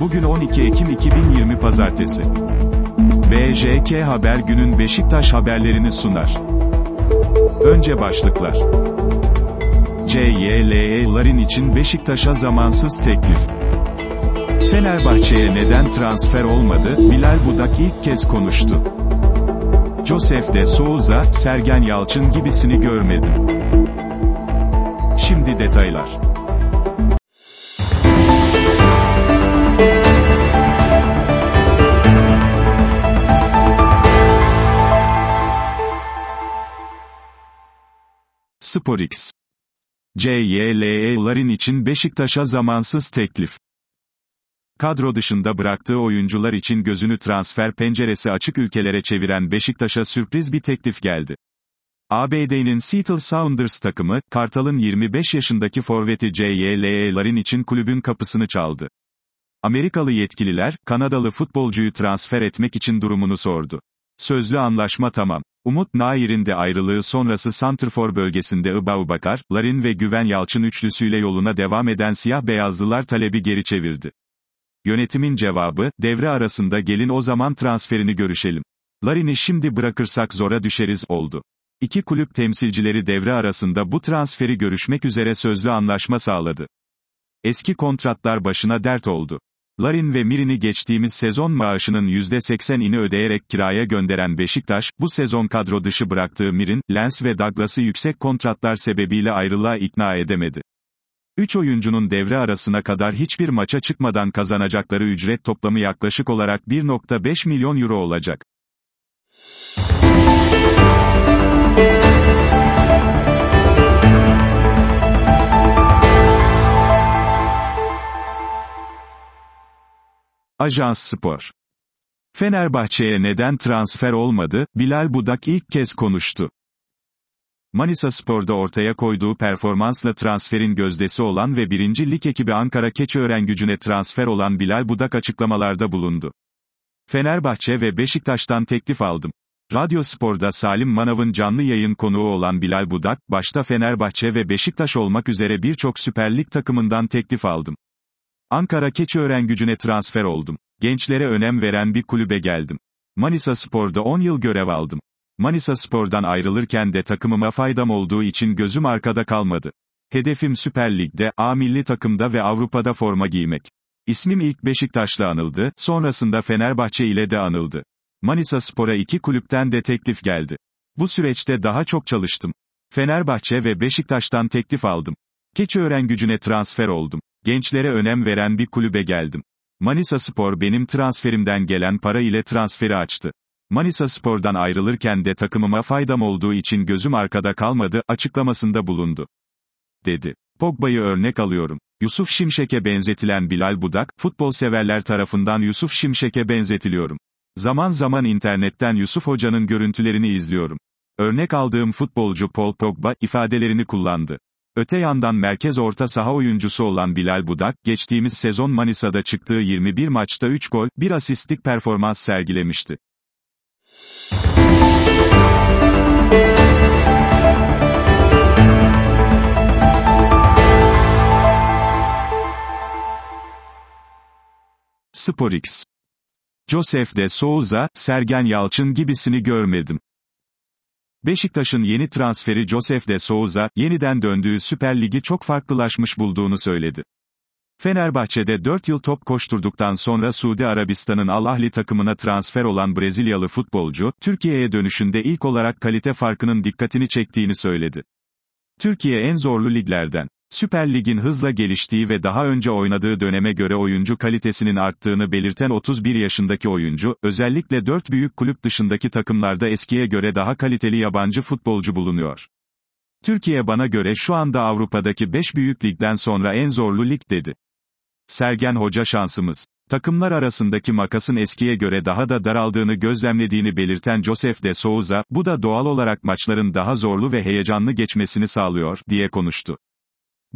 Bugün 12 Ekim 2020 Pazartesi. BJK Haber günün Beşiktaş haberlerini sunar. Önce başlıklar. CYLE'ların için Beşiktaş'a zamansız teklif. Fenerbahçe'ye neden transfer olmadı, Bilal Budak ilk kez konuştu. Josef de Souza, Sergen Yalçın gibisini görmedim. Şimdi detaylar. SporX. CYLE'ların için Beşiktaş'a zamansız teklif. Kadro dışında bıraktığı oyuncular için gözünü transfer penceresi açık ülkelere çeviren Beşiktaş'a sürpriz bir teklif geldi. ABD'nin Seattle Sounders takımı, Kartal'ın 25 yaşındaki forveti CYLE'ların için kulübün kapısını çaldı. Amerikalı yetkililer, Kanadalı futbolcuyu transfer etmek için durumunu sordu. Sözlü anlaşma tamam. Umut Nair'in de ayrılığı sonrası Santrfor bölgesinde Ibaubakar, Larin ve Güven Yalçın üçlüsüyle yoluna devam eden siyah beyazlılar talebi geri çevirdi. Yönetimin cevabı, devre arasında gelin o zaman transferini görüşelim. Larin'i şimdi bırakırsak zora düşeriz, oldu. İki kulüp temsilcileri devre arasında bu transferi görüşmek üzere sözlü anlaşma sağladı. Eski kontratlar başına dert oldu. Larin ve Mirin'i geçtiğimiz sezon maaşının %80'ini ödeyerek kiraya gönderen Beşiktaş, bu sezon kadro dışı bıraktığı Mirin, Lens ve Douglas'ı yüksek kontratlar sebebiyle ayrılığa ikna edemedi. Üç oyuncunun devre arasına kadar hiçbir maça çıkmadan kazanacakları ücret toplamı yaklaşık olarak 1.5 milyon euro olacak. Ajans Spor. Fenerbahçe'ye neden transfer olmadı, Bilal Budak ilk kez konuştu. Manisa Spor'da ortaya koyduğu performansla transferin gözdesi olan ve 1. Lig ekibi Ankara Keçiören gücüne transfer olan Bilal Budak açıklamalarda bulundu. Fenerbahçe ve Beşiktaş'tan teklif aldım. Radyo Spor'da Salim Manav'ın canlı yayın konuğu olan Bilal Budak, başta Fenerbahçe ve Beşiktaş olmak üzere birçok Süper Lig takımından teklif aldım. Ankara Keçiören gücüne transfer oldum. Gençlere önem veren bir kulübe geldim. Manisa Spor'da 10 yıl görev aldım. Manisa Spor'dan ayrılırken de takımıma faydam olduğu için gözüm arkada kalmadı. Hedefim Süper Lig'de, A milli takımda ve Avrupa'da forma giymek. İsmim ilk Beşiktaş'la anıldı, sonrasında Fenerbahçe ile de anıldı. Manisa Spor'a iki kulüpten de teklif geldi. Bu süreçte daha çok çalıştım. Fenerbahçe ve Beşiktaş'tan teklif aldım. Keçiören gücüne transfer oldum. Gençlere önem veren bir kulübe geldim. Manisa Spor benim transferimden gelen para ile transferi açtı. Manisa Spor'dan ayrılırken de takımıma faydam olduğu için gözüm arkada kalmadı, açıklamasında bulundu. Dedi. Pogba'yı örnek alıyorum. Yusuf Şimşek'e benzetilen Bilal Budak, futbol severler tarafından Yusuf Şimşek'e benzetiliyorum. Zaman zaman internetten Yusuf Hoca'nın görüntülerini izliyorum. Örnek aldığım futbolcu Paul Pogba, ifadelerini kullandı. Öte yandan merkez orta saha oyuncusu olan Bilal Budak, geçtiğimiz sezon Manisa'da çıktığı 21 maçta 3 gol, 1 asistlik performans sergilemişti. SporX. Josef de Souza, Sergen Yalçın gibisini görmedim. Beşiktaş'ın yeni transferi Josef de Souza, yeniden döndüğü Süper Ligi çok farklılaşmış bulduğunu söyledi. Fenerbahçe'de 4 yıl top koşturduktan sonra Suudi Arabistan'ın Al Ahli takımına transfer olan Brezilyalı futbolcu, Türkiye'ye dönüşünde ilk olarak kalite farkının dikkatini çektiğini söyledi. Türkiye en zorlu liglerden. Süper Lig'in hızla geliştiği ve daha önce oynadığı döneme göre oyuncu kalitesinin arttığını belirten 31 yaşındaki oyuncu, özellikle 4 büyük kulüp dışındaki takımlarda eskiye göre daha kaliteli yabancı futbolcu bulunuyor. Türkiye bana göre şu anda Avrupa'daki 5 büyük ligden sonra en zorlu lig dedi. Sergen Hoca şansımız. Takımlar arasındaki makasın eskiye göre daha da daraldığını gözlemlediğini belirten Josef de Souza, bu da doğal olarak maçların daha zorlu ve heyecanlı geçmesini sağlıyor, diye konuştu.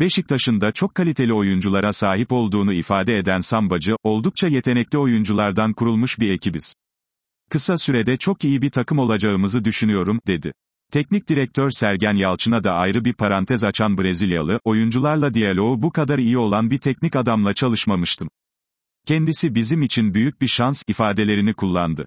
Beşiktaş'ın da çok kaliteli oyunculara sahip olduğunu ifade eden Sambacı, oldukça yetenekli oyunculardan kurulmuş bir ekibiz. Kısa sürede çok iyi bir takım olacağımızı düşünüyorum, dedi. Teknik direktör Sergen Yalçın'a da ayrı bir parantez açan Brezilyalı, oyuncularla diyaloğu bu kadar iyi olan bir teknik adamla çalışmamıştım. Kendisi bizim için büyük bir şans ifadelerini kullandı.